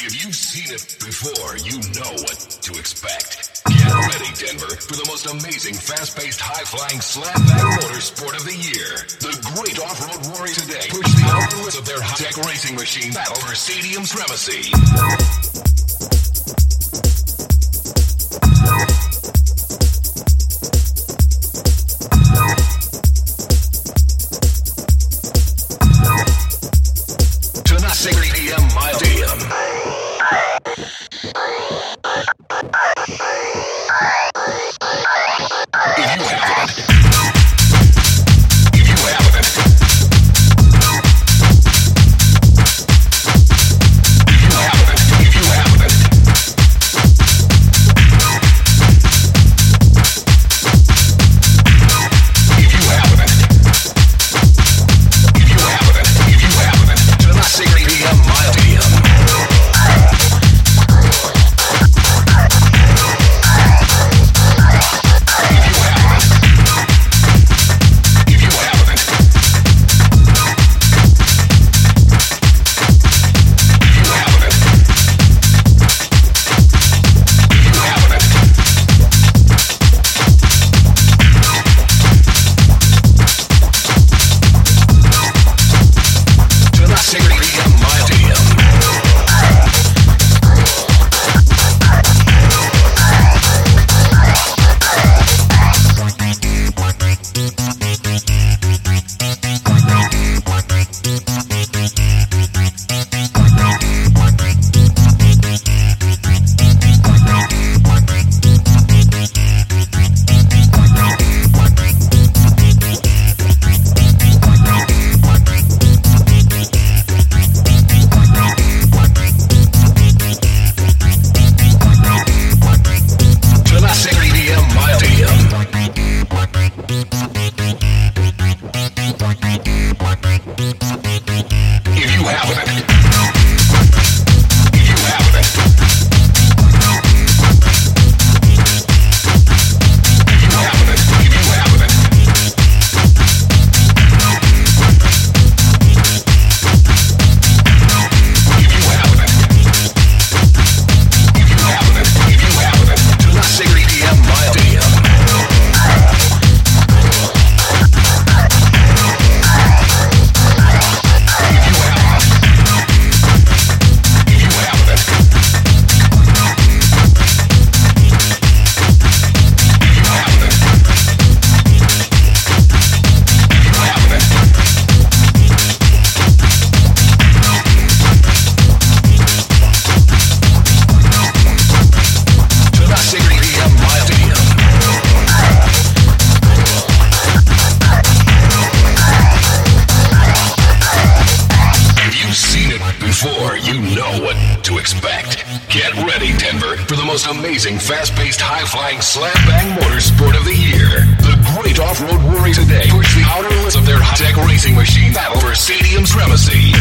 If you've seen it before, you know what to expect. Get ready, Denver, for the most amazing, fast-paced, high-flying, slapback motorsport of the year. The great off-road warriors today push the envelope of their high-tech racing machine battle for Stadium's supremacy. to expect. Get ready, Denver, for the most amazing, fast paced, high flying, slam bang motorsport of the year. The great off road warriors today push the outer limits of their high tech racing machine battle for stadium supremacy.